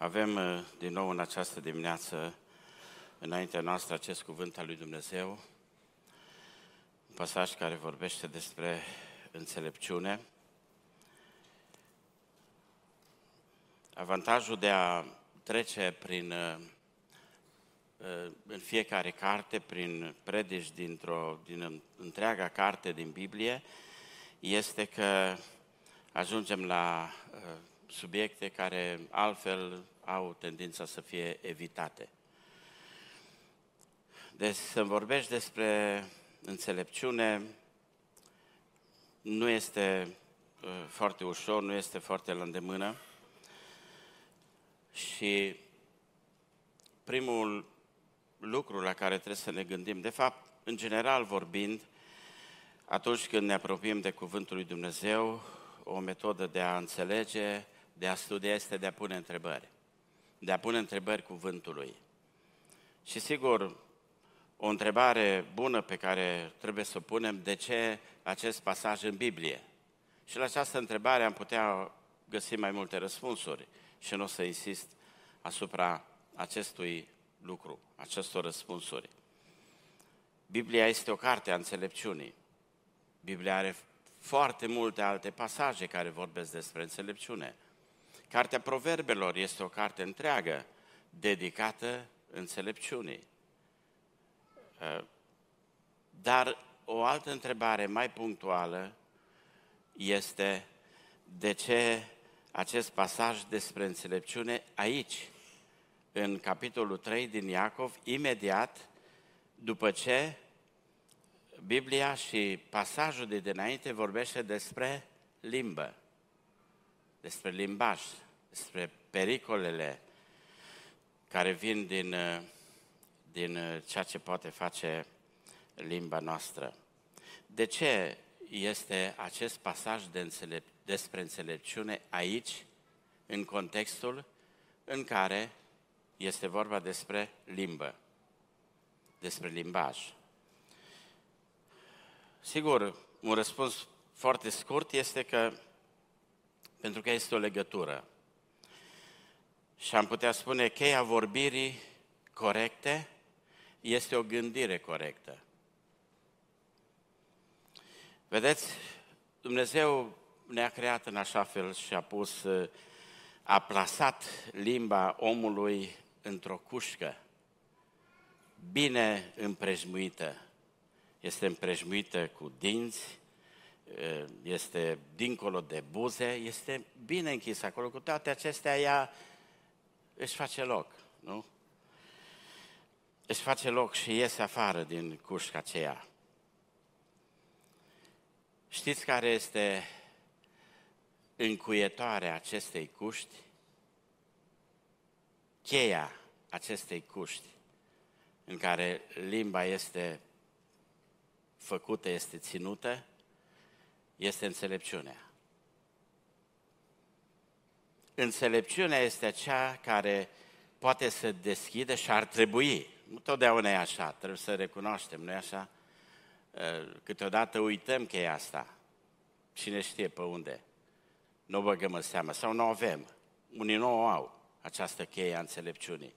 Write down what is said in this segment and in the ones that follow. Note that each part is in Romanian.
Avem uh, din nou în această dimineață înaintea noastră acest cuvânt al lui Dumnezeu, un pasaj care vorbește despre înțelepciune. Avantajul de a trece prin, uh, uh, în fiecare carte, prin predici dintr-o, din întreaga carte din Biblie, este că ajungem la subiecte care altfel au tendința să fie evitate. Deci să vorbești despre înțelepciune nu este uh, foarte ușor, nu este foarte la îndemână și primul lucru la care trebuie să ne gândim, de fapt, în general vorbind, atunci când ne apropiem de Cuvântul lui Dumnezeu, o metodă de a înțelege, de a studia este de a pune întrebări. De a pune întrebări cuvântului. Și sigur, o întrebare bună pe care trebuie să o punem, de ce acest pasaj în Biblie? Și la această întrebare am putea găsi mai multe răspunsuri și nu o să insist asupra acestui lucru, acestor răspunsuri. Biblia este o carte a înțelepciunii. Biblia are foarte multe alte pasaje care vorbesc despre înțelepciune. Cartea Proverbelor este o carte întreagă dedicată înțelepciunii. Uh, dar o altă întrebare mai punctuală este de ce acest pasaj despre înțelepciune aici, în capitolul 3 din Iacov, imediat după ce Biblia și pasajul de dinainte vorbește despre limbă despre limbaj, despre pericolele care vin din, uh, din uh, ceea ce poate face limba noastră. De ce este acest pasaj de înțelep- despre înțelepciune aici, în contextul în care este vorba despre limbă, despre limbaj? Sigur, un răspuns foarte scurt este că pentru că este o legătură. Și am putea spune cheia vorbirii corecte este o gândire corectă. Vedeți, Dumnezeu ne-a creat în așa fel și a pus, a plasat limba omului într-o cușcă, bine împrejmuită. Este împrejmuită cu dinți, Eh, este dincolo de buze, este bine închis acolo. Cu toate acestea, ea își face loc, nu? Își face loc și iese afară din cușca aceea. Știți care este încuietoarea acestei cuști? Cheia acestei cuști în care limba este făcută, este ținută, este înțelepciunea. Înțelepciunea este cea care poate să deschidă și ar trebui. Nu totdeauna e așa, trebuie să recunoaștem, nu e așa? Ă, câteodată uităm că e asta. Cine știe pe unde? Nu o băgăm în seamă sau nu avem. Unii nu o au, această cheie a înțelepciunii.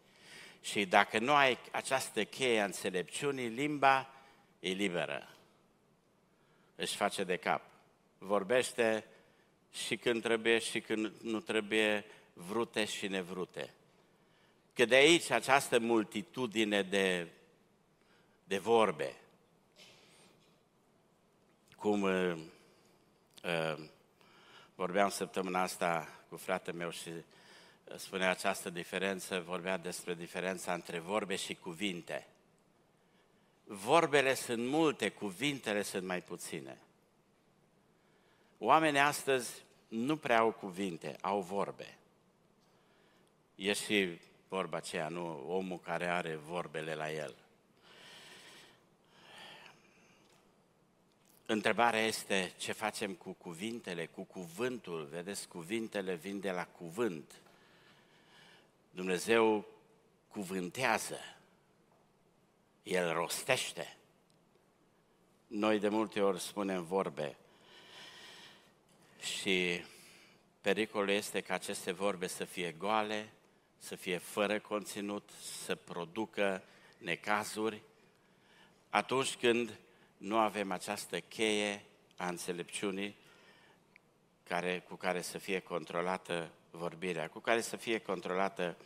Și dacă nu ai această cheie a înțelepciunii, limba e liberă. Își face de cap vorbește și când trebuie și când nu trebuie, vrute și nevrute. Că de aici această multitudine de, de vorbe, cum uh, uh, vorbeam săptămâna asta cu fratele meu și spunea această diferență, vorbea despre diferența între vorbe și cuvinte. Vorbele sunt multe, cuvintele sunt mai puține. Oamenii astăzi nu prea au cuvinte, au vorbe. E și vorba aceea, nu omul care are vorbele la el. Întrebarea este ce facem cu cuvintele, cu cuvântul. Vedeți, cuvintele vin de la cuvânt. Dumnezeu cuvântează. El rostește. Noi de multe ori spunem vorbe, și pericolul este ca aceste vorbe să fie goale, să fie fără conținut, să producă necazuri, atunci când nu avem această cheie a înțelepciunii care, cu care să fie controlată vorbirea, cu care să fie controlată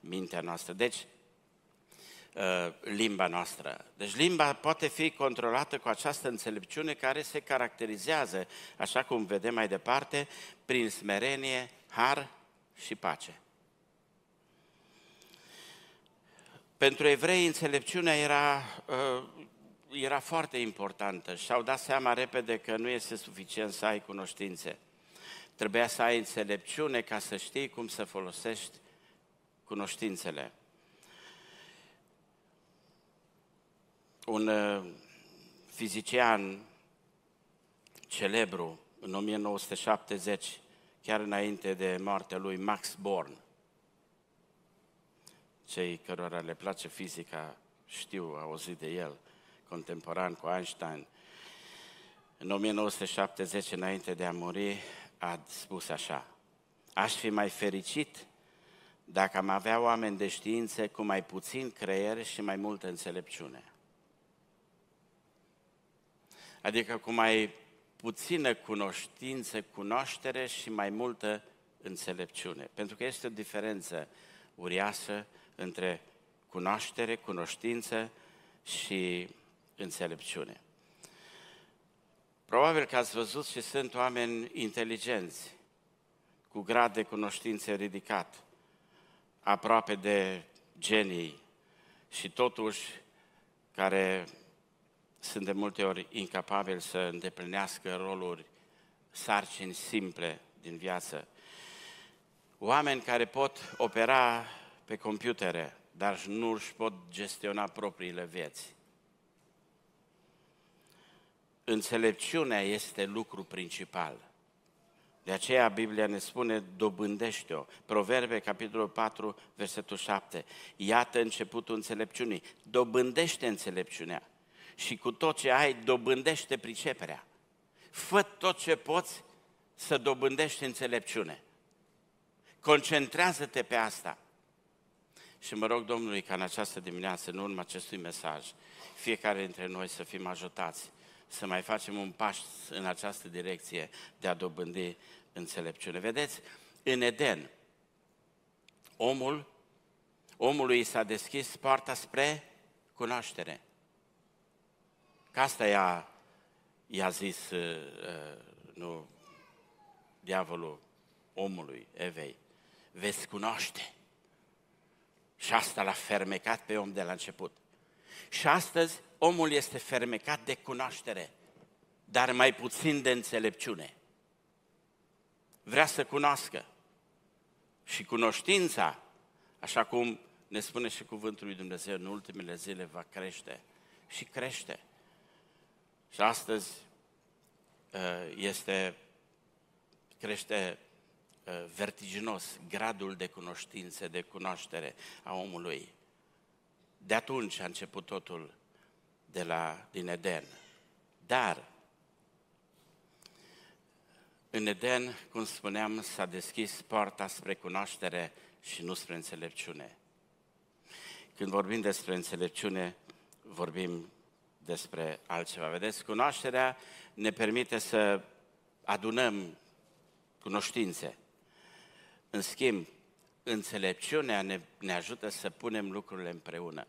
mintea noastră. Deci, uh, limba noastră. Deci limba poate fi controlată cu această înțelepciune care se caracterizează, așa cum vedem mai departe, prin smerenie, har și pace. Pentru evrei, înțelepciunea era, uh, era foarte importantă și au dat seama repede că nu este suficient să ai cunoștințe. Trebuia să ai înțelepciune ca să știi cum să folosești cunoștințele. Un uh, fizician celebru în 1970, chiar înainte de moartea lui Max Born, cei cărora le place fizica știu, au auzit de el, contemporan cu Einstein. În 1970, înainte de a muri, a spus așa, aș fi mai fericit dacă am avea oameni de știință cu mai puțin creier și mai multă înțelepciune. Adică cu mai puțină cunoștință, cunoaștere și mai multă înțelepciune. Pentru că este o diferență uriașă între cunoaștere, cunoștință și înțelepciune. Probabil că ați văzut și sunt oameni inteligenți, cu grad de cunoștințe ridicat, aproape de genii și totuși care sunt de multe ori incapabili să îndeplinească roluri, sarcini simple din viață. Oameni care pot opera pe computere, dar nu își pot gestiona propriile vieți. Înțelepciunea este lucru principal. De aceea Biblia ne spune, dobândește-o. Proverbe, capitolul 4, versetul 7. Iată începutul înțelepciunii. Dobândește înțelepciunea. Și cu tot ce ai, dobândește priceperea. Fă tot ce poți să dobândești înțelepciune. Concentrează-te pe asta. Și mă rog Domnului ca în această dimineață, în urma acestui mesaj, fiecare dintre noi să fim ajutați să mai facem un pas în această direcție de a dobândi înțelepciune. Vedeți, în Eden, omul, omului s-a deschis poarta spre cunoaștere. Ca asta i-a, i-a zis, uh, uh, nu, diavolul omului, Evei, veți cunoaște. Și asta l-a fermecat pe om de la început. Și astăzi omul este fermecat de cunoaștere, dar mai puțin de înțelepciune. Vrea să cunoască. Și cunoștința, așa cum ne spune și cuvântul lui Dumnezeu, în ultimele zile va crește și crește. Și astăzi uh, este, crește uh, vertiginos gradul de cunoștințe, de cunoaștere a omului. De atunci a început totul de la, din Eden. Dar, în Eden, cum spuneam, s-a deschis poarta spre cunoaștere și nu spre înțelepciune. Când vorbim despre înțelepciune, vorbim despre altceva. Vedeți, cunoașterea ne permite să adunăm cunoștințe. În schimb, înțelepciunea ne, ne ajută să punem lucrurile împreună.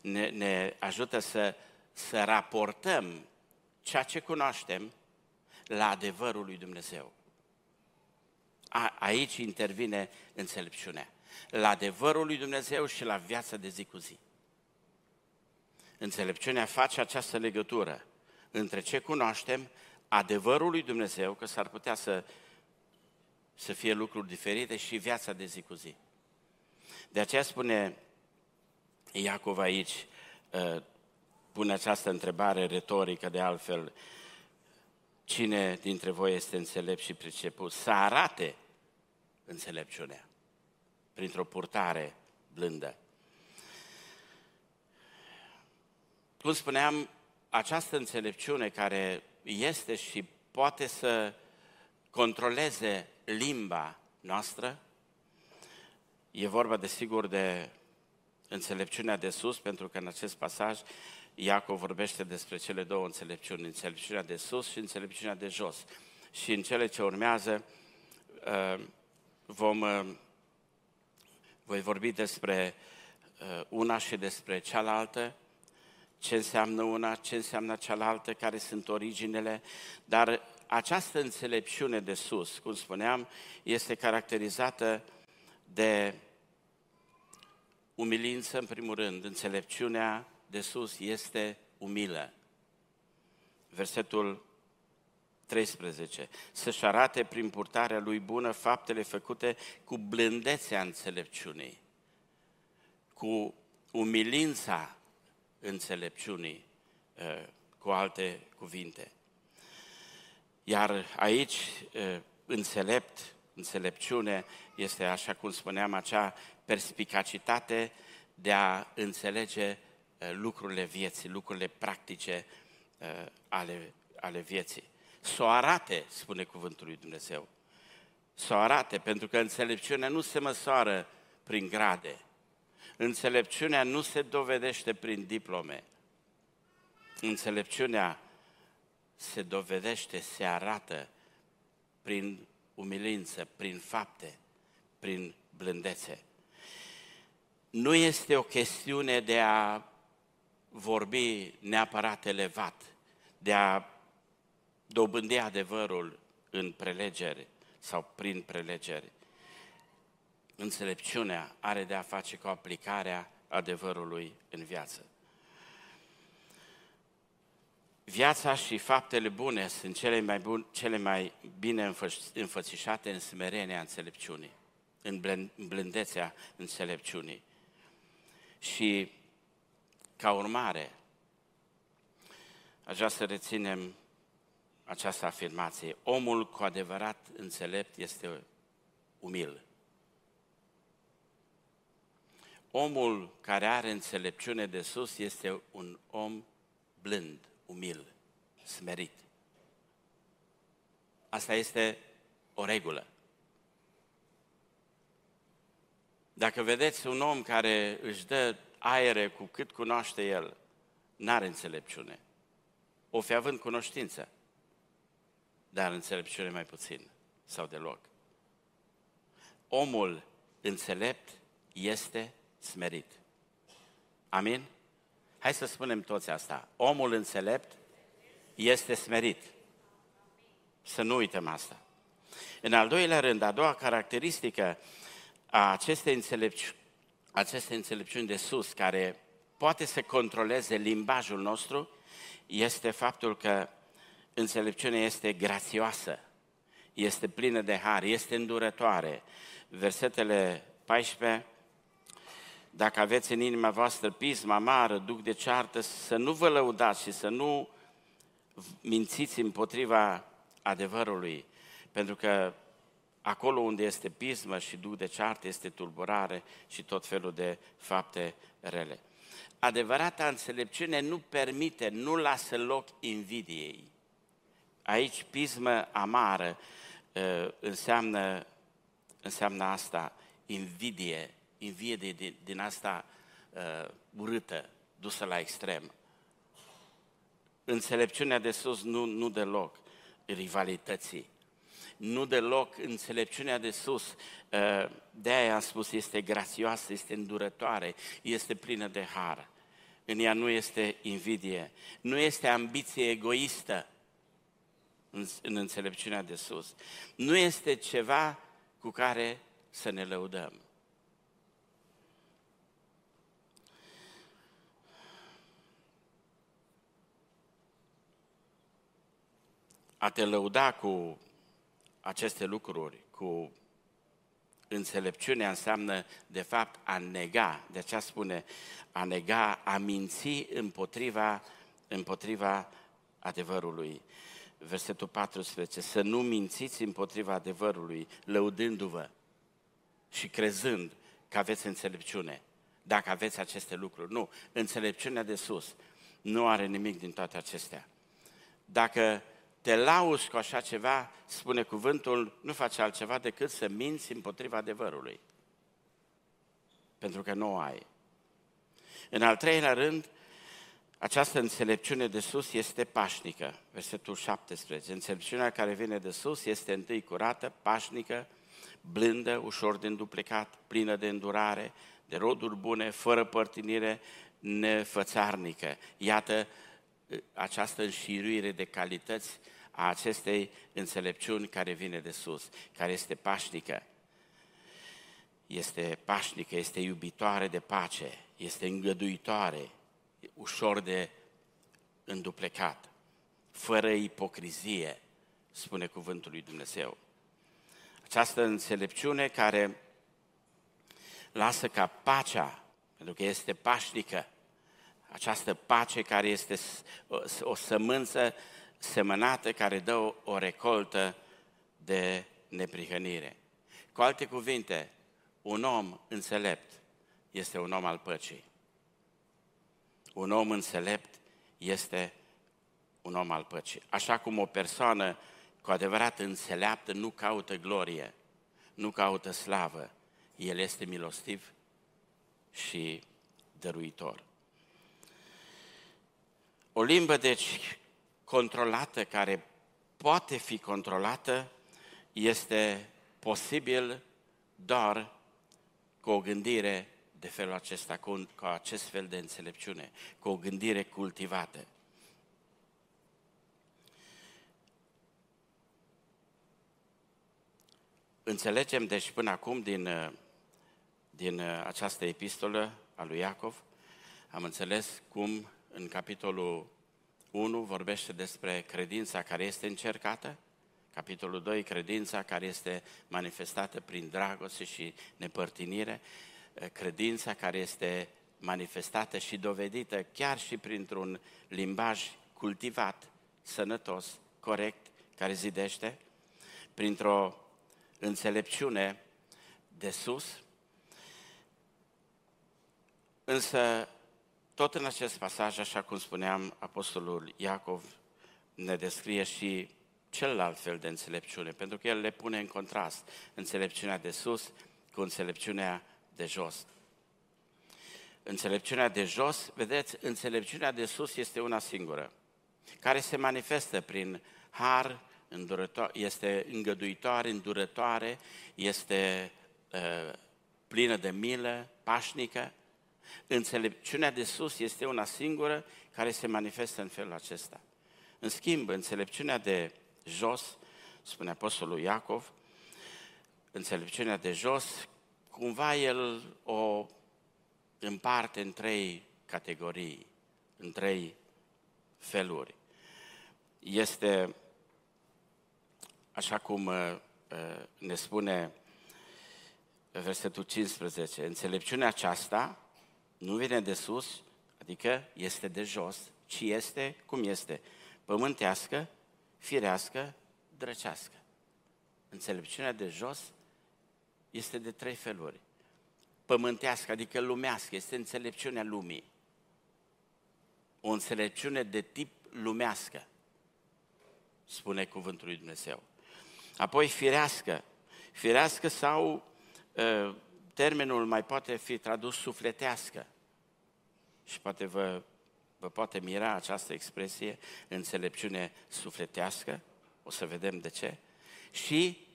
Ne, ne ajută să să raportăm ceea ce cunoaștem la adevărul lui Dumnezeu. A, aici intervine înțelepciunea. La adevărul lui Dumnezeu și la viața de zi cu zi. Înțelepciunea face această legătură între ce cunoaștem, adevărul lui Dumnezeu, că s-ar putea să, să fie lucruri diferite și viața de zi cu zi. De aceea spune Iacov aici, ă, pune această întrebare retorică de altfel, cine dintre voi este înțelept și priceput, să arate înțelepciunea printr-o purtare blândă. Cum spuneam, această înțelepciune care este și poate să controleze limba noastră, E vorba, desigur, de înțelepciunea de sus, pentru că în acest pasaj Iacov vorbește despre cele două înțelepciuni, înțelepciunea de sus și înțelepciunea de jos. Și în cele ce urmează uh, vom, uh, voi vorbi despre uh, una și despre cealaltă, ce înseamnă una, ce înseamnă cealaltă, care sunt originele, dar această înțelepciune de sus, cum spuneam, este caracterizată de umilință, în primul rând. Înțelepciunea de sus este umilă. Versetul 13. Să-și arate prin purtarea lui bună faptele făcute cu blândețea înțelepciunii, cu umilința înțelepciunii, ă, cu alte cuvinte. Iar aici, ă, înțelept, înțelepciune, este, așa cum spuneam, acea perspicacitate de a înțelege ă, lucrurile vieții, lucrurile practice ale, ale vieții. Să o arate, spune cuvântul lui Dumnezeu. Să o arate, pentru că înțelepciunea nu se măsoară prin grade, Înțelepciunea nu se dovedește prin diplome. Înțelepciunea se dovedește, se arată prin umilință, prin fapte, prin blândețe. Nu este o chestiune de a vorbi neapărat elevat, de a dobândi adevărul în prelegeri sau prin prelegeri. Înțelepciunea are de a face cu aplicarea adevărului în viață. Viața și faptele bune sunt cele mai, bun, cele mai bine înfățișate în smerenia înțelepciunii, în blândețea înțelepciunii. Și, ca urmare, aș vrea să reținem această afirmație. Omul cu adevărat înțelept este umil. Omul care are înțelepciune de sus este un om blând, umil, smerit. Asta este o regulă. Dacă vedeți un om care își dă aere cu cât cunoaște el, n-are înțelepciune. O fi având cunoștință, dar înțelepciune mai puțin sau deloc. Omul înțelept este smerit. Amin? Hai să spunem toți asta. Omul înțelept este smerit. Să nu uităm asta. În al doilea rând, a doua caracteristică a acestei, înțelepci- acestei înțelepciuni de sus, care poate să controleze limbajul nostru, este faptul că înțelepciunea este grațioasă, este plină de har, este îndurătoare. Versetele 14 dacă aveți în inima voastră pism, amară, duc de ceartă, să nu vă lăudați și să nu mințiți împotriva adevărului, pentru că acolo unde este pismă și duc de ceartă este tulburare și tot felul de fapte rele. Adevărata înțelepciune nu permite, nu lasă loc invidiei. Aici pismă amară ă, înseamnă, înseamnă asta, invidie, invidie din, din asta uh, urâtă, dusă la extrem. Înțelepciunea de sus nu, nu deloc rivalității. Nu deloc înțelepciunea de sus, uh, de aia am spus, este grațioasă, este îndurătoare, este plină de har. În ea nu este invidie, nu este ambiție egoistă în, în înțelepciunea de sus. Nu este ceva cu care să ne lăudăm. A te lăuda cu aceste lucruri, cu înțelepciunea înseamnă, de fapt, a nega. De aceea spune, a nega, a minți împotriva, împotriva adevărului. Versetul 14, să nu mințiți împotriva adevărului, lăudându-vă și crezând că aveți înțelepciune, dacă aveți aceste lucruri. Nu, înțelepciunea de sus nu are nimic din toate acestea. Dacă te lauzi cu așa ceva, spune cuvântul, nu face altceva decât să minți împotriva adevărului. pentru că nu o ai. În al treilea rând, această înțelepciune de sus este pașnică. Versetul 17. Înțelepciunea care vine de sus este întâi curată, pașnică, blândă, ușor de înduplecat, plină de îndurare, de roduri bune, fără părtinire, nefățarnică. Iată această înșiruire de calități a acestei înțelepciuni care vine de sus, care este pașnică. Este pașnică, este iubitoare de pace, este îngăduitoare, ușor de înduplecat, fără ipocrizie, spune cuvântul lui Dumnezeu. Această înțelepciune care lasă ca pacea, pentru că este pașnică, această pace care este o sămânță semănată care dă o, o recoltă de neprihănire. Cu alte cuvinte, un om înțelept este un om al păcii. Un om înțelept este un om al păcii. Așa cum o persoană cu adevărat înțeleaptă nu caută glorie, nu caută slavă, el este milostiv și dăruitor. O limbă, deci, controlată, care poate fi controlată, este posibil doar cu o gândire de felul acesta, cu, cu acest fel de înțelepciune, cu o gândire cultivată. Înțelegem, deci, până acum, din, din această epistolă a lui Iacov, am înțeles cum în capitolul 1 vorbește despre credința care este încercată, capitolul 2 credința care este manifestată prin dragoste și nepărtinire, credința care este manifestată și dovedită chiar și printr-un limbaj cultivat, sănătos, corect, care zidește, printr-o înțelepciune de sus, însă tot în acest pasaj, așa cum spuneam, Apostolul Iacov ne descrie și celălalt fel de înțelepciune, pentru că el le pune în contrast înțelepciunea de sus cu înțelepciunea de jos. Înțelepciunea de jos, vedeți, înțelepciunea de sus este una singură, care se manifestă prin har, este îngăduitoare, îndurătoare, este uh, plină de milă, pașnică, Înțelepciunea de sus este una singură care se manifestă în felul acesta. În schimb, înțelepciunea de jos, spune Apostolul Iacov, înțelepciunea de jos, cumva el o împarte în trei categorii, în trei feluri. Este, așa cum uh, uh, ne spune versetul 15, înțelepciunea aceasta nu vine de sus, adică este de jos, ci este cum este, pământească, firească, drăcească. Înțelepciunea de jos este de trei feluri. Pământească, adică lumească, este înțelepciunea lumii. O înțelepciune de tip lumească, spune cuvântul lui Dumnezeu. Apoi firească, firească sau uh, termenul mai poate fi tradus sufletească. Și poate vă, vă poate mira această expresie, înțelepciune sufletească, o să vedem de ce. Și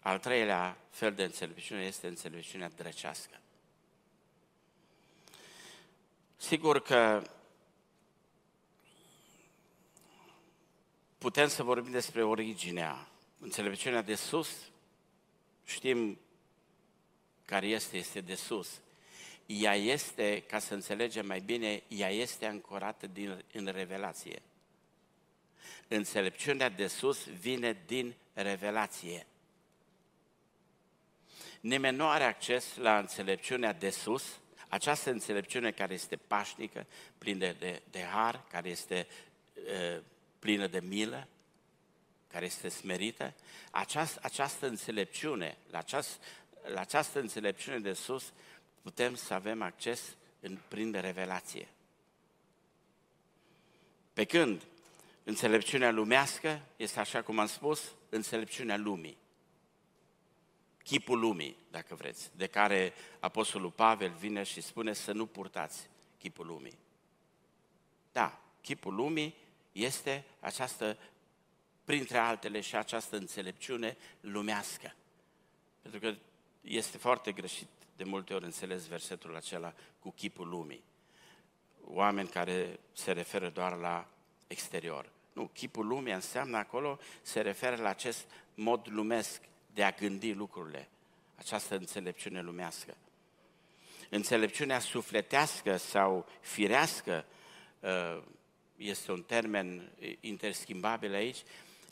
al treilea fel de înțelepciune este înțelepciunea drăcească. Sigur că putem să vorbim despre originea, înțelepciunea de sus, știm care este, este de sus. Ea este, ca să înțelegem mai bine, ea este ancorată din, în revelație. Înțelepciunea de sus vine din revelație. Nimeni nu are acces la înțelepciunea de sus, această înțelepciune care este pașnică, plină de, de har, care este uh, plină de milă, care este smerită, această, această înțelepciune, la această, la această înțelepciune de sus putem să avem acces în, prin revelație. Pe când înțelepciunea lumească este, așa cum am spus, înțelepciunea lumii. chipul lumii, dacă vreți, de care Apostolul Pavel vine și spune să nu purtați chipul lumii. Da, chipul lumii este această, printre altele, și această înțelepciune lumească. Pentru că este foarte greșit de multe ori înțeles versetul acela cu chipul lumii. Oameni care se referă doar la exterior. Nu, chipul lumii înseamnă acolo, se referă la acest mod lumesc de a gândi lucrurile, această înțelepciune lumească. Înțelepciunea sufletească sau firească uh, este un termen interschimbabil aici,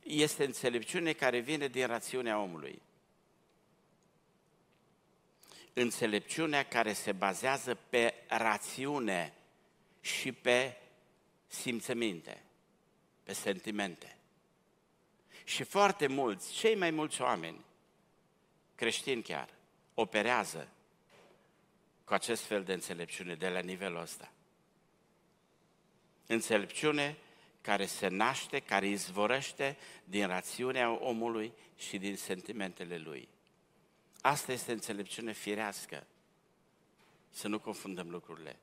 este înțelepciune care vine din rațiunea omului. Înțelepciunea care se bazează pe rațiune și pe simțăminte, pe sentimente. Și foarte mulți, cei mai mulți oameni, creștini chiar, operează cu acest fel de înțelepciune de la nivelul ăsta. Înțelepciune care se naște, care izvorăște din rațiunea omului și din sentimentele lui. Asta este înțelepciune firească. Să nu confundăm lucrurile.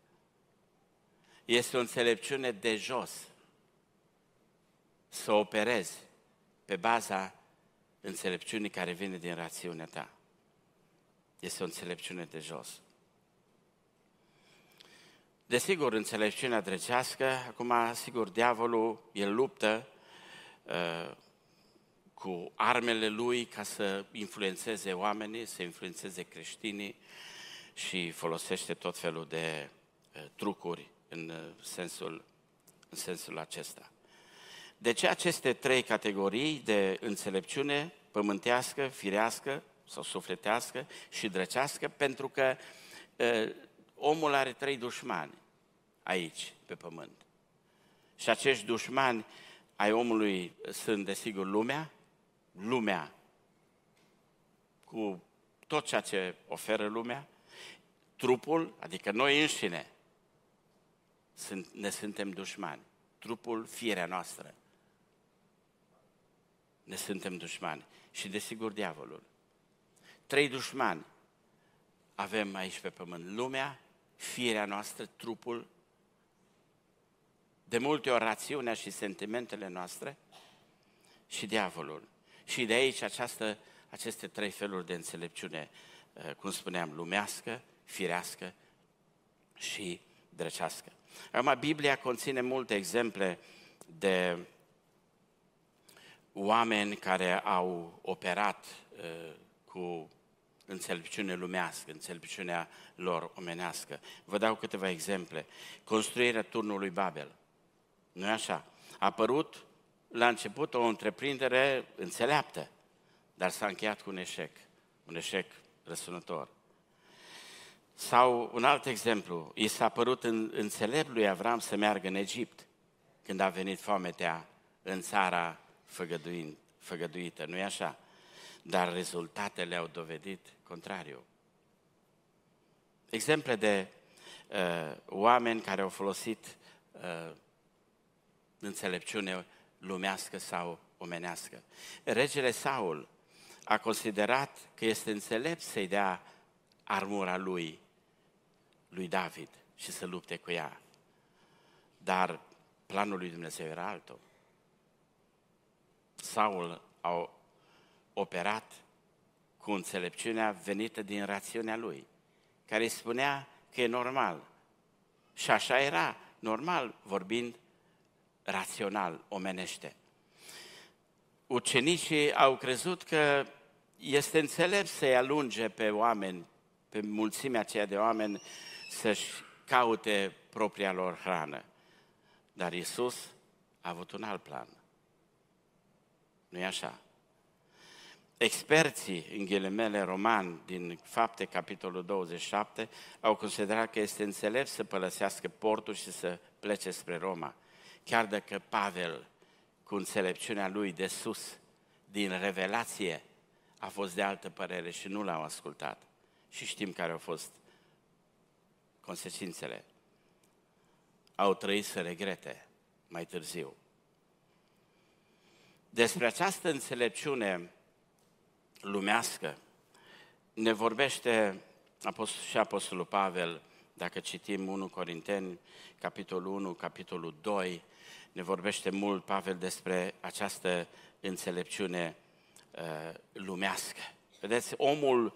Este o înțelepciune de jos. Să operezi pe baza înțelepciunii care vine din rațiunea ta. Este o înțelepciune de jos. Desigur, înțelepciunea drecească, acum, sigur, diavolul, el luptă uh, cu armele lui ca să influențeze oamenii, să influențeze creștinii și folosește tot felul de uh, trucuri în uh, sensul, în sensul acesta. De ce aceste trei categorii de înțelepciune pământească, firească sau sufletească și drăcească? Pentru că uh, omul are trei dușmani aici, pe pământ. Și acești dușmani ai omului sunt, desigur, lumea, lumea cu tot ceea ce oferă lumea, trupul, adică noi înșine, sunt, ne suntem dușmani. Trupul, firea noastră. Ne suntem dușmani. Și desigur diavolul. Trei dușmani avem aici pe pământ. Lumea, firea noastră, trupul, de multe ori rațiunea și sentimentele noastre și diavolul. Și de aici această, aceste trei feluri de înțelepciune, eh, cum spuneam, lumească, firească și drăcească. Acum, Biblia conține multe exemple de oameni care au operat uh, cu înțelepciune lumească, înțelepciunea lor omenească. Vă dau câteva exemple. Construirea turnului Babel. nu e așa? A apărut la început o întreprindere înțeleaptă, dar s-a încheiat cu un eșec, un eșec răsunător. Sau un alt exemplu, i s-a părut în, înțelept lui Avram să meargă în Egipt, când a venit foametea în țara făgăduind, făgăduită, nu-i așa? Dar rezultatele au dovedit contrariu. Exemple de uh, oameni care au folosit uh, înțelepciune lumească sau omenească. Regele Saul a considerat că este înțelept să-i dea armura lui lui David și să lupte cu ea. Dar planul lui Dumnezeu era altul. Saul a operat cu înțelepciunea venită din rațiunea lui, care îi spunea că e normal. Și așa era, normal, vorbind rațional, omenește. Ucenicii au crezut că este înțelept să-i alunge pe oameni, pe mulțimea aceea de oameni să-și caute propria lor hrană. Dar Isus a avut un alt plan. nu e așa? Experții, în ghilimele roman, din fapte, capitolul 27, au considerat că este înțelept să părăsească portul și să plece spre Roma. Chiar dacă Pavel, cu înțelepciunea lui de sus, din revelație, a fost de altă părere și nu l-au ascultat. Și știm care au fost consecințele. Au trăit să regrete mai târziu. Despre această înțelepciune lumească ne vorbește și Apostolul Pavel, dacă citim 1 Corinteni, capitolul 1, capitolul 2, ne vorbește mult Pavel despre această înțelepciune uh, lumească. Vedeți, omul,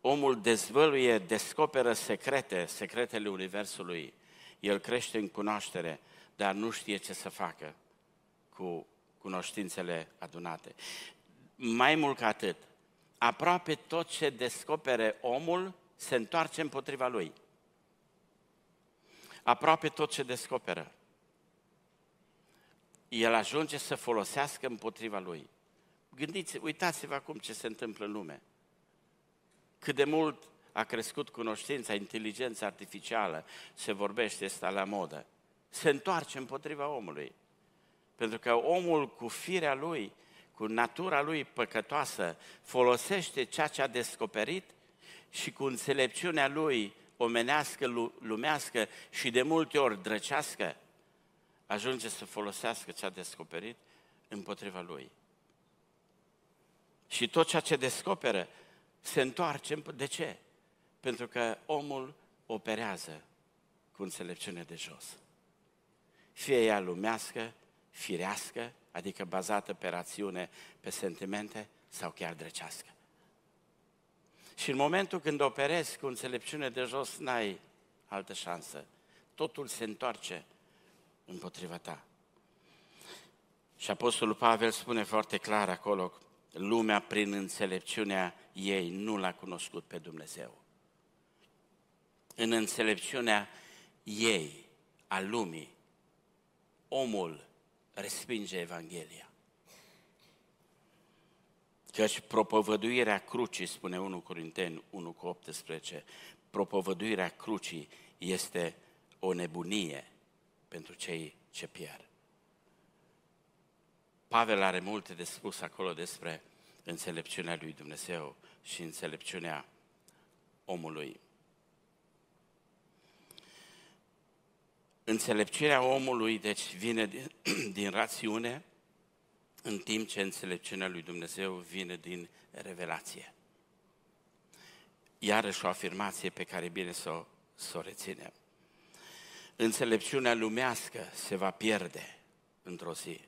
omul dezvăluie, descoperă secrete, secretele Universului. El crește în cunoaștere, dar nu știe ce să facă cu cunoștințele adunate. Mai mult ca atât, aproape tot ce descopere omul se întoarce împotriva lui. Aproape tot ce descoperă. El ajunge să folosească împotriva lui. Gândiți, uitați-vă acum ce se întâmplă în lume. Cât de mult a crescut cunoștința, inteligența artificială, se vorbește, este la modă. Se întoarce împotriva omului. Pentru că omul cu firea lui, cu natura lui păcătoasă, folosește ceea ce a descoperit și cu înțelepciunea lui omenească, lumească și de multe ori drăcească, ajunge să folosească ce a descoperit împotriva lui. Și tot ceea ce descoperă se întoarce. De ce? Pentru că omul operează cu înțelepciune de jos. Fie ea lumească, firească, adică bazată pe rațiune, pe sentimente, sau chiar drăcească. Și în momentul când operezi cu înțelepciune de jos, n-ai altă șansă. Totul se întoarce împotriva ta. Și Apostolul Pavel spune foarte clar acolo, lumea prin înțelepciunea ei nu l-a cunoscut pe Dumnezeu. În înțelepciunea ei, a lumii, omul respinge Evanghelia. Căci propovăduirea crucii, spune 1 Corinteni 1 cu 18, propovăduirea crucii este o nebunie pentru cei ce pierd. Pavel are multe de spus acolo despre înțelepciunea lui Dumnezeu și înțelepciunea omului. Înțelepciunea omului, deci, vine din, din rațiune, în timp ce înțelepciunea lui Dumnezeu vine din revelație. Iarăși o afirmație pe care bine să o, să o reținem. Înțelepciunea lumească se va pierde într-o zi,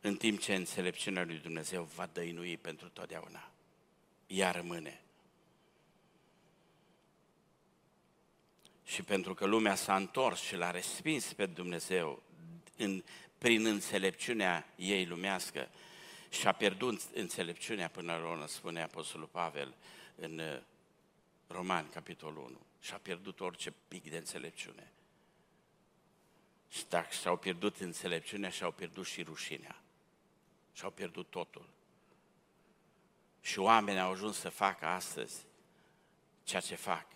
în timp ce înțelepciunea lui Dumnezeu va dăinui pentru totdeauna. Ea rămâne. Și pentru că lumea s-a întors și l-a respins pe Dumnezeu în, prin înțelepciunea ei lumească și a pierdut înțelepciunea până la urmă, spune Apostolul Pavel în uh, Roman, capitolul 1, și a pierdut orice pic de înțelepciune. Și dacă și-au pierdut înțelepciunea, și-au pierdut și rușinea. Și-au pierdut totul. Și oamenii au ajuns să facă astăzi ceea ce fac,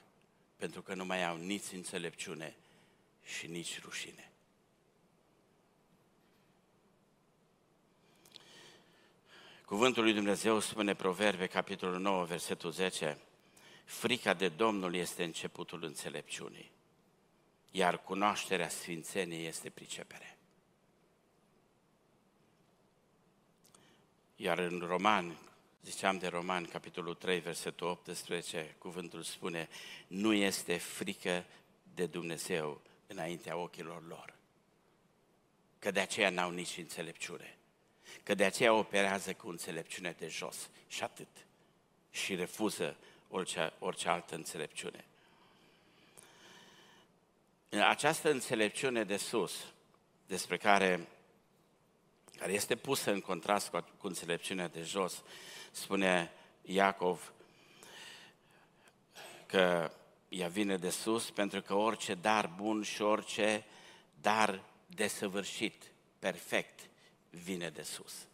pentru că nu mai au nici înțelepciune și nici rușine. Cuvântul lui Dumnezeu spune Proverbe, capitolul 9, versetul 10, Frica de Domnul este începutul înțelepciunii, iar cunoașterea sfințeniei este pricepere. Iar în Roman, ziceam de Roman, capitolul 3, versetul 18, cuvântul spune, nu este frică de Dumnezeu înaintea ochilor lor, că de aceea n-au nici înțelepciune că de aceea operează cu înțelepciune de jos și atât. Și refuză orice, orice altă înțelepciune. Această înțelepciune de sus, despre care, care este pusă în contrast cu, cu înțelepciunea de jos, spune Iacov că ea vine de sus pentru că orice dar bun și orice dar desăvârșit, perfect, vine de sus.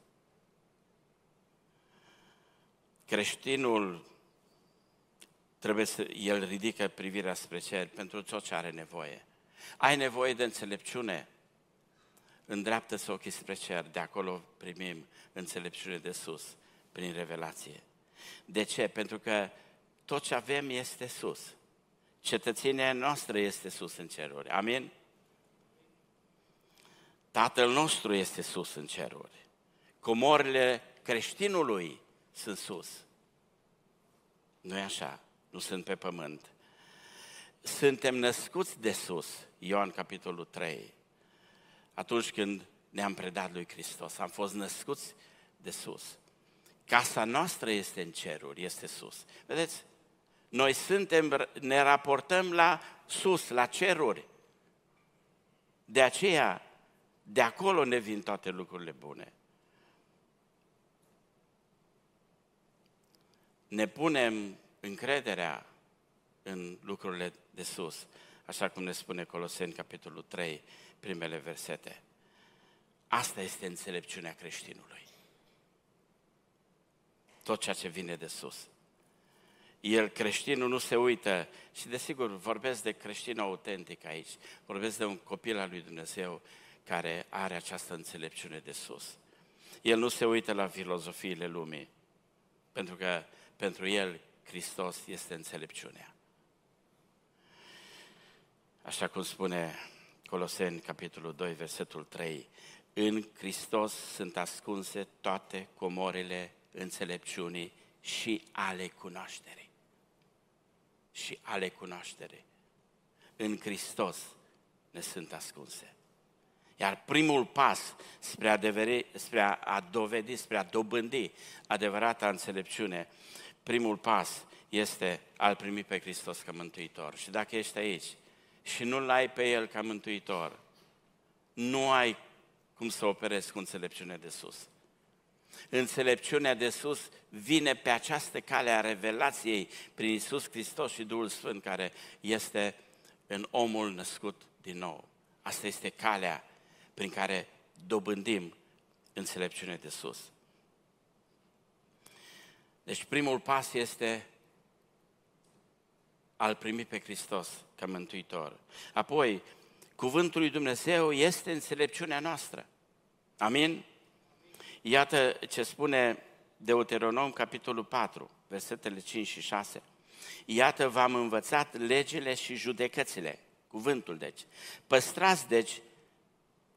Creștinul trebuie să, el ridică privirea spre cer pentru tot ce are nevoie. Ai nevoie de înțelepciune? Îndreaptă-ți ochii spre cer, de acolo primim înțelepciune de sus, prin revelație. De ce? Pentru că tot ce avem este sus. Cetățenia noastră este sus în ceruri. Amin? Tatăl nostru este sus în ceruri. Comorile creștinului sunt sus. nu e așa, nu sunt pe pământ. Suntem născuți de sus, Ioan capitolul 3, atunci când ne-am predat lui Hristos, am fost născuți de sus. Casa noastră este în ceruri, este sus. Vedeți? Noi suntem, ne raportăm la sus, la ceruri. De aceea, de acolo ne vin toate lucrurile bune. Ne punem încrederea în lucrurile de sus, așa cum ne spune Coloseni, capitolul 3, primele versete. Asta este înțelepciunea creștinului. Tot ceea ce vine de sus. El, creștinul, nu se uită și desigur vorbesc de creștin autentic aici, vorbesc de un copil al lui Dumnezeu care are această înțelepciune de sus. El nu se uită la filozofiile lumii, pentru că pentru el Hristos este înțelepciunea. Așa cum spune Coloseni, capitolul 2, versetul 3, în Hristos sunt ascunse toate comorile înțelepciunii și ale cunoașterii. Și ale cunoașterii. În Hristos ne sunt ascunse. Iar primul pas spre a, deveri, spre a dovedi, spre a dobândi adevărata înțelepciune, primul pas este al primi pe Hristos ca mântuitor. Și dacă ești aici și nu-L ai pe El ca mântuitor, nu ai cum să operezi cu înțelepciunea de sus. Înțelepciunea de sus vine pe această cale a revelației prin Isus Hristos și Duhul Sfânt care este în omul născut din nou. Asta este calea prin care dobândim înțelepciune de sus. Deci primul pas este al primi pe Hristos ca Mântuitor. Apoi, Cuvântul lui Dumnezeu este înțelepciunea noastră. Amin? Iată ce spune Deuteronom, capitolul 4, versetele 5 și 6. Iată, v-am învățat legile și judecățile, cuvântul deci. Păstrați deci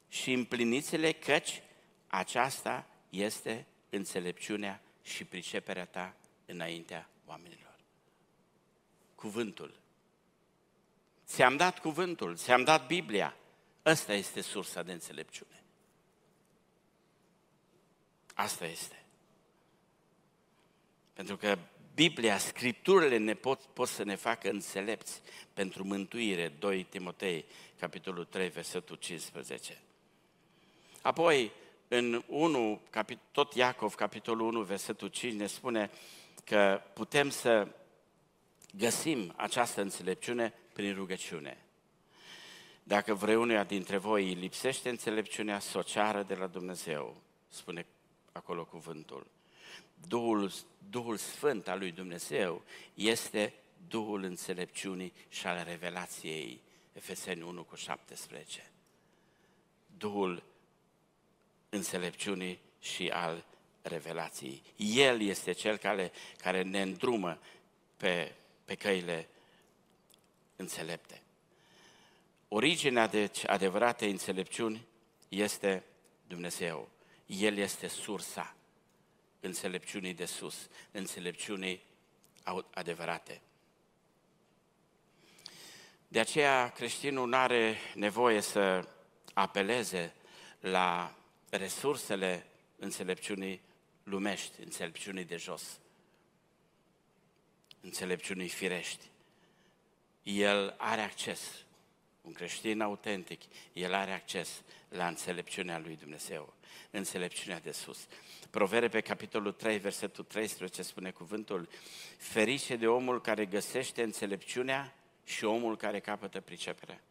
și împliniți-le căci aceasta este înțelepciunea și priceperea ta înaintea oamenilor. Cuvântul. Ți-am dat cuvântul, ți-am dat Biblia. Ăsta este sursa de înțelepciune. Asta este. Pentru că Biblia, Scripturile ne pot, pot să ne facă înțelepți pentru mântuire, 2 Timotei, capitolul 3, versetul 15. Apoi, în 1, tot Iacov, capitolul 1, versetul 5, ne spune că putem să găsim această înțelepciune prin rugăciune. Dacă vreunuia dintre voi îi lipsește înțelepciunea sociară de la Dumnezeu, spune acolo cuvântul, Duhul, Duhul Sfânt al lui Dumnezeu este Duhul înțelepciunii și al revelației, Efeseni 1 cu 17. Duhul înțelepciunii și al revelației. El este cel care, care ne îndrumă pe, pe căile înțelepte. Originea de adevărate înțelepciuni este Dumnezeu. El este sursa înțelepciunii de sus, înțelepciunii adevărate. De aceea creștinul nu are nevoie să apeleze la resursele înțelepciunii lumești, înțelepciunii de jos, înțelepciunii firești. El are acces, un creștin autentic, el are acces la înțelepciunea lui Dumnezeu, înțelepciunea de sus. Provere pe capitolul 3, versetul 13 spune cuvântul, ferice de omul care găsește înțelepciunea și omul care capătă priceperea.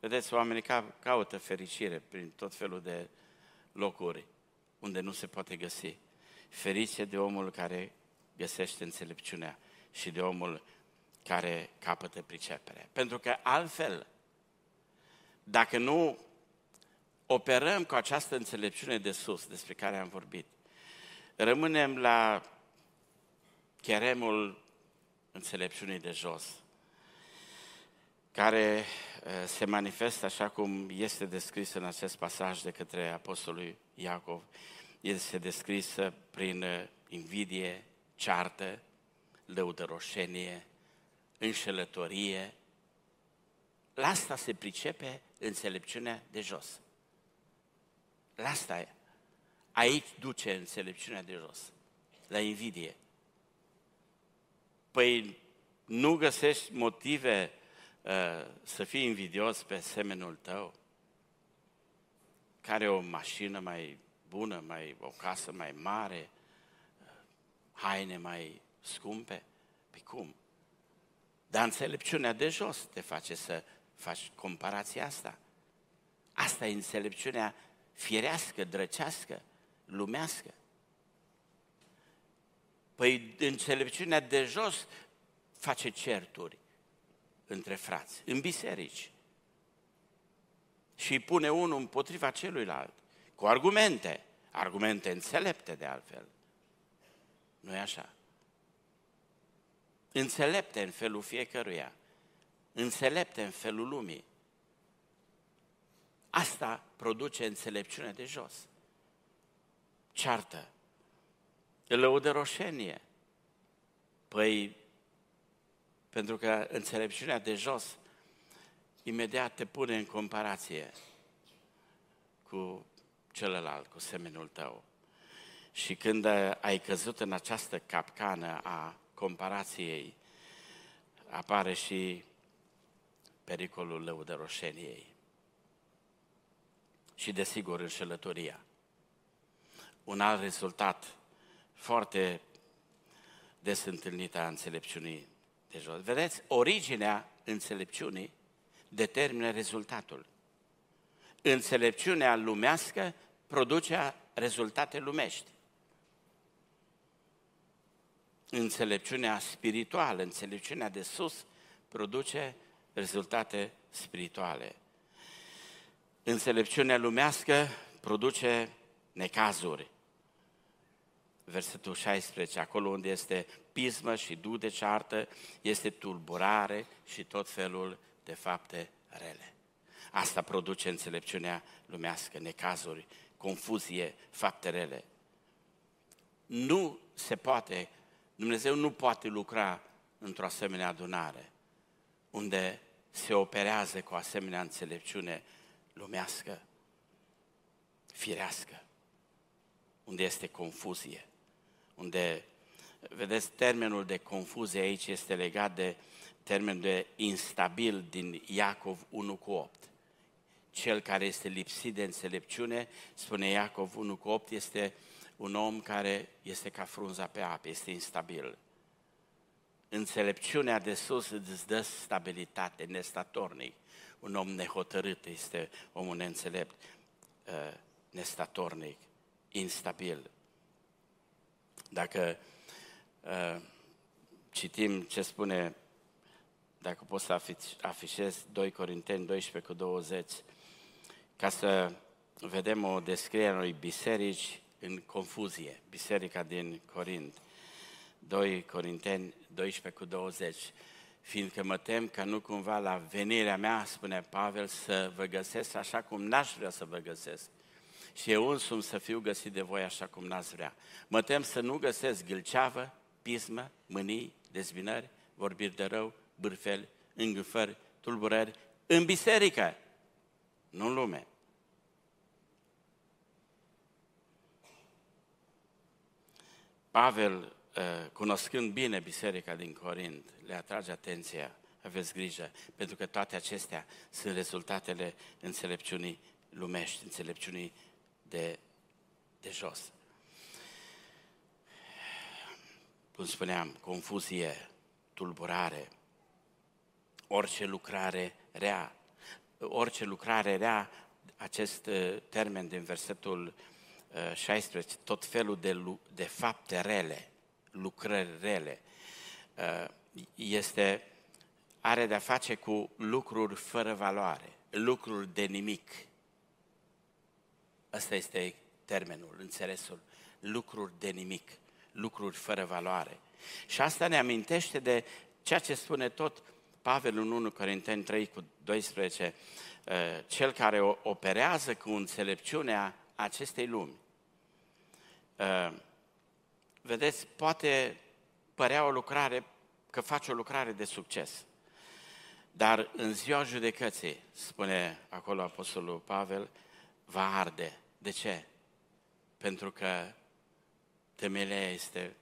Vedeți, oamenii caută fericire prin tot felul de locuri unde nu se poate găsi. Ferice de omul care găsește înțelepciunea și de omul care capătă pricepere. Pentru că altfel, dacă nu operăm cu această înțelepciune de sus despre care am vorbit, rămânem la cheremul înțelepciunii de jos, care eh, se manifestă așa cum este descris în acest pasaj de către Apostolul Iacov. Este descrisă prin eh, invidie, ceartă, lăudăroșenie, înșelătorie. La asta se pricepe înțelepciunea de jos. La asta e. Aici duce înțelepciunea de jos, la invidie. Păi nu găsești motive uh, să fii invidios pe semenul tău, care o mașină mai bună, mai, o casă mai mare, haine mai scumpe? Păi cum? Dar înțelepciunea de jos te face să faci comparația asta. Asta e înțelepciunea firească, drăcească, lumească. Păi înțelepciunea de jos face certuri între frați, în biserici. Și îi pune unul împotriva celuilalt, cu argumente, argumente înțelepte de altfel. nu e așa? Înțelepte în felul fiecăruia, înțelepte în felul lumii. Asta produce înțelepciune de jos. Ceartă, lăudăroșenie. Păi, pentru că înțelepciunea de jos imediat te pune în comparație cu celălalt, cu semenul tău. Și când ai căzut în această capcană a comparației, apare și pericolul lăudăroșeniei. Și, desigur, înșelătoria. Un alt rezultat foarte des întâlnit a înțelepciunii de jos. Vedeți, originea înțelepciunii determină rezultatul. Înțelepciunea lumească produce rezultate lumești. Înțelepciunea spirituală, înțelepciunea de sus, produce rezultate spirituale. Înțelepciunea lumească produce necazuri. Versetul 16, acolo unde este pismă și du de ceartă, este tulburare și tot felul de fapte rele. Asta produce înțelepciunea lumească, necazuri, confuzie, fapte rele. Nu se poate, Dumnezeu nu poate lucra într-o asemenea adunare, unde se operează cu asemenea înțelepciune lumească, firească, unde este confuzie, unde, vedeți, termenul de confuzie aici este legat de termenul de instabil din Iacov 1 cu 8. Cel care este lipsit de înțelepciune, spune Iacov 1 cu 8, este un om care este ca frunza pe apă, este instabil. Înțelepciunea de sus îți dă stabilitate, nestatornic. Un om nehotărât este omul neînțelept, uh, nestatornic, instabil. Dacă uh, citim ce spune, dacă poți să afișez 2 Corinteni 12 cu 20, ca să vedem o descriere a unui biserici în confuzie, biserica din Corint. 2 Corinteni 12 cu 20, fiindcă mă tem că nu cumva la venirea mea, spune Pavel, să vă găsesc așa cum n-aș vrea să vă găsesc. Și eu însumi să fiu găsit de voi așa cum n-ați vrea. Mă tem să nu găsesc gâlceavă, pismă, mânii, dezbinări, vorbiri de rău, bârfeli, îngâfări, tulburări, în biserică, nu în lume. Pavel Uh, cunoscând bine biserica din Corint, le atrage atenția, aveți grijă, pentru că toate acestea sunt rezultatele înțelepciunii lumești, înțelepciunii de, de jos. Cum spuneam, confuzie, tulburare, orice lucrare rea, orice lucrare rea, acest uh, termen din versetul 16, uh, tot felul de, de fapte rele, lucrări rele. Uh, este, are de-a face cu lucruri fără valoare, lucruri de nimic. Ăsta este termenul, înțelesul. Lucruri de nimic, lucruri fără valoare. Și asta ne amintește de ceea ce spune tot Pavel în 1 Corinteni 3 cu 12, uh, cel care operează cu înțelepciunea acestei lumi. Uh, vedeți, poate părea o lucrare, că face o lucrare de succes. Dar în ziua judecății, spune acolo Apostolul Pavel, va arde. De ce? Pentru că temelia este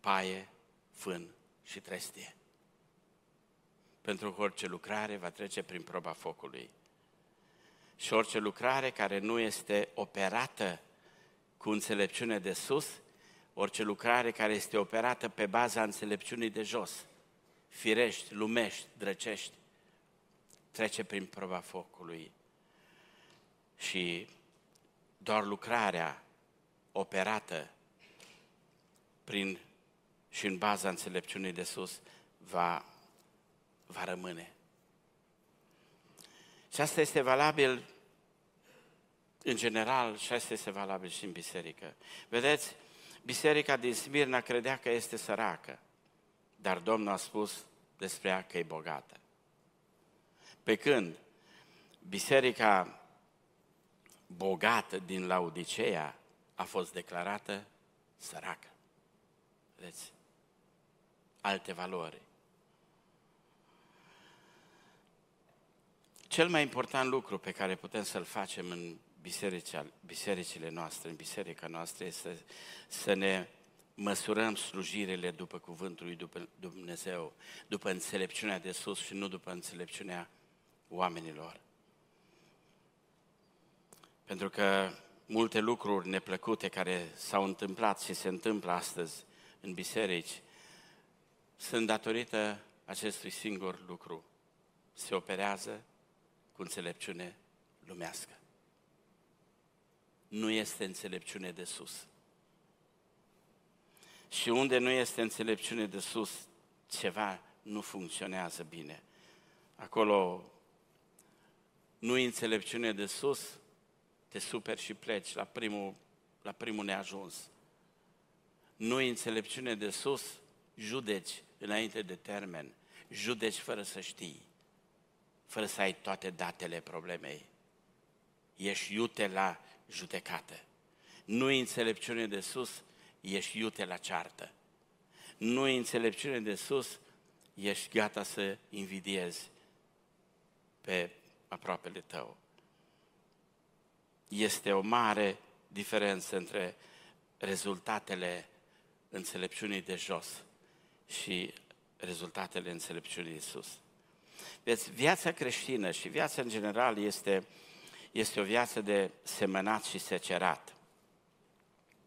paie, fân și trestie. Pentru că orice lucrare va trece prin proba focului. Și orice lucrare care nu este operată cu înțelepciune de sus, orice lucrare care este operată pe baza înțelepciunii de jos, firești, lumești, drăcești, trece prin proba focului. Și doar lucrarea operată prin și în baza înțelepciunii de sus va, va rămâne. Și asta este valabil în general și asta este valabil și în biserică. Vedeți, biserica din Smirna credea că este săracă, dar Domnul a spus despre ea că e bogată. Pe când biserica bogată din Laodicea a fost declarată săracă. Vedeți? Alte valori. Cel mai important lucru pe care putem să-l facem în bisericile noastre, în biserica noastră, este să ne măsurăm slujirile după cuvântul lui după Dumnezeu, după înțelepciunea de sus și nu după înțelepciunea oamenilor. Pentru că multe lucruri neplăcute care s-au întâmplat și se întâmplă astăzi în biserici sunt datorită acestui singur lucru. Se operează cu înțelepciune lumească. Nu este înțelepciune de sus. Și unde nu este înțelepciune de sus, ceva nu funcționează bine. Acolo nu e înțelepciune de sus, te super și pleci la primul, la primul neajuns. Nu e înțelepciune de sus, judeci înainte de termen, judeci fără să știi, fără să ai toate datele problemei. Ești iute la judecată. Nu e înțelepciune de sus, ești iute la ceartă. Nu e înțelepciune de sus, ești gata să invidiezi pe aproapele tău. Este o mare diferență între rezultatele înțelepciunii de jos și rezultatele înțelepciunii de sus. Deci viața creștină și viața în general este, este o viață de semănat și secerat.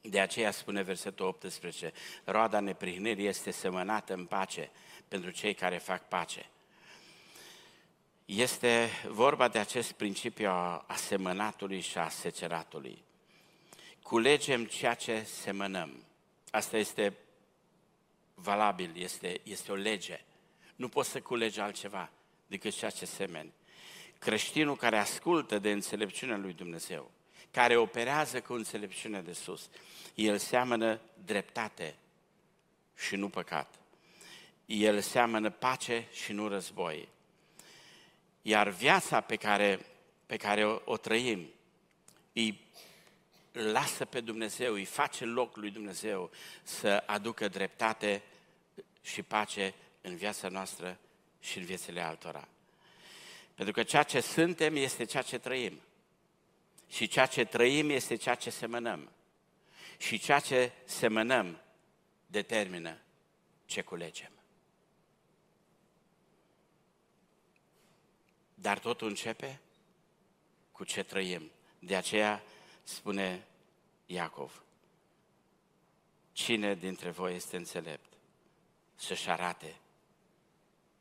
De aceea spune versetul 18, roada neprihnirii este semănată în pace pentru cei care fac pace. Este vorba de acest principiu a semănatului și a seceratului. Culegem ceea ce semănăm. Asta este valabil, este, este o lege. Nu poți să culegi altceva decât ceea ce semeni. Creștinul care ascultă de înțelepciunea lui Dumnezeu, care operează cu înțelepciunea de sus, el seamănă dreptate și nu păcat. El seamănă pace și nu război. Iar viața pe care, pe care o, o trăim îi lasă pe Dumnezeu, îi face loc lui Dumnezeu să aducă dreptate și pace în viața noastră și în viețile altora. Pentru că ceea ce suntem este ceea ce trăim. Și ceea ce trăim este ceea ce semănăm. Și ceea ce semănăm determină ce culegem. Dar totul începe cu ce trăim. De aceea spune Iacov, cine dintre voi este înțelept să-și arate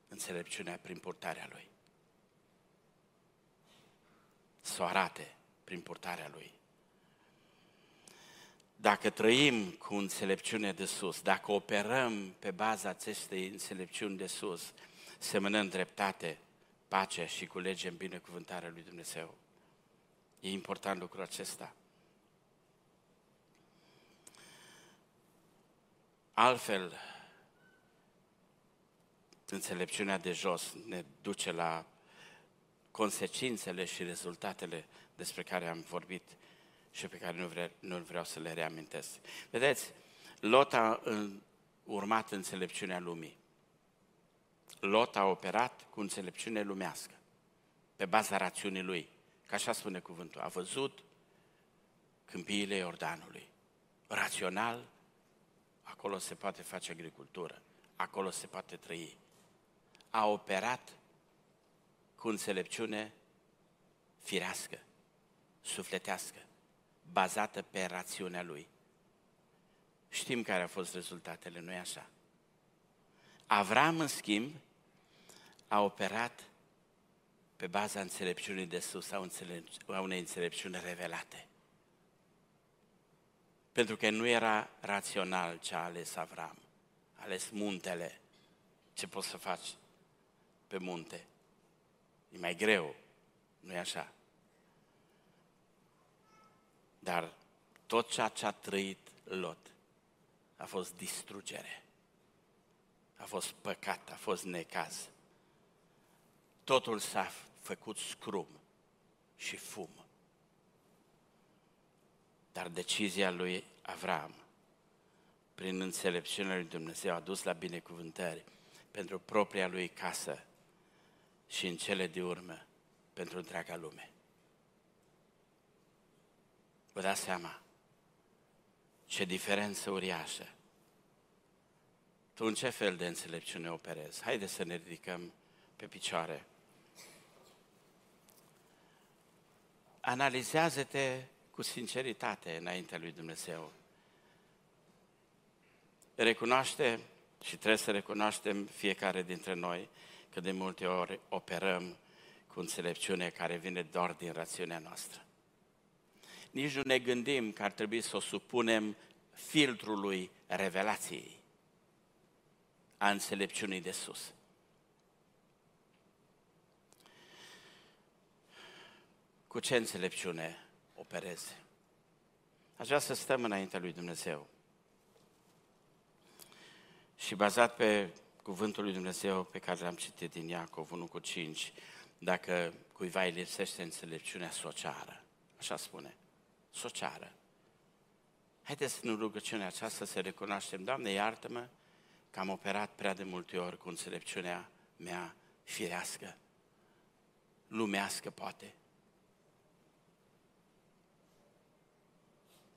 înțelepciunea prin purtarea lui? Să o arate prin purtarea lui. Dacă trăim cu înțelepciune de sus, dacă operăm pe baza acestei înțelepciuni de sus, semănând dreptate, pace și culegem binecuvântarea lui Dumnezeu. E important lucrul acesta. Altfel, înțelepciunea de jos ne duce la consecințele și rezultatele despre care am vorbit și pe care nu, vre, nu vreau să le reamintesc. Vedeți, Lot a urmat înțelepciunea lumii. Lot a operat cu înțelepciune lumească, pe baza rațiunii lui. Ca așa spune cuvântul. A văzut câmpiile Iordanului. Rațional, acolo se poate face agricultură, acolo se poate trăi. A operat cu înțelepciune firească, sufletească, bazată pe rațiunea lui. Știm care au fost rezultatele, nu-i așa? Avram, în schimb, a operat pe baza înțelepciunii de sus, a, a unei înțelepciuni revelate. Pentru că nu era rațional ce a ales Avram. A ales muntele. Ce poți să faci pe munte? E mai greu, nu e așa? Dar tot ceea ce a trăit Lot a fost distrugere. A fost păcat, a fost necaz. Totul s-a făcut scrum și fum. Dar decizia lui Avram, prin înțelepciunea lui Dumnezeu, a dus la binecuvântări pentru propria lui casă și în cele de urmă pentru întreaga lume. Vă dați seama ce diferență uriașă. Tu în ce fel de înțelepciune operezi? Haideți să ne ridicăm pe picioare. Analizează-te cu sinceritate înaintea lui Dumnezeu. Recunoaște și trebuie să recunoaștem fiecare dintre noi că de multe ori operăm cu înțelepciune care vine doar din rațiunea noastră. Nici nu ne gândim că ar trebui să o supunem filtrului revelației, a înțelepciunii de sus. Cu ce înțelepciune opereze? Aș vrea să stăm înaintea lui Dumnezeu. Și bazat pe cuvântul lui Dumnezeu pe care l-am citit din Iacov 1 cu 5, dacă cuiva îi lipsește înțelepciunea sociară, așa spune, sociară. Haideți în rugăciunea aceasta să recunoaștem, Doamne, iartă-mă că am operat prea de multe ori cu înțelepciunea mea firească, lumească poate.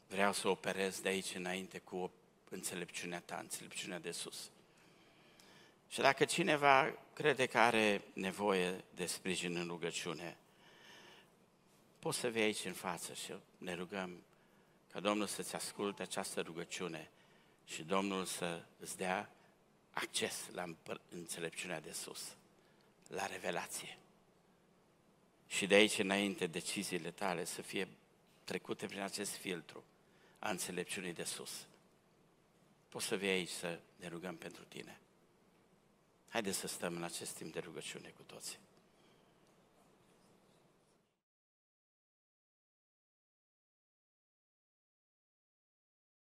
Vreau să operez de aici înainte cu înțelepciunea ta, înțelepciunea de sus. Și dacă cineva crede că are nevoie de sprijin în rugăciune, poți să vii aici în față și ne rugăm ca Domnul să-ți asculte această rugăciune și Domnul să îți dea acces la înțelepciunea de sus, la revelație. Și de aici înainte deciziile tale să fie trecute prin acest filtru a înțelepciunii de sus. Poți să vii aici să ne rugăm pentru tine. Haideți să stăm în acest timp de rugăciune cu toții.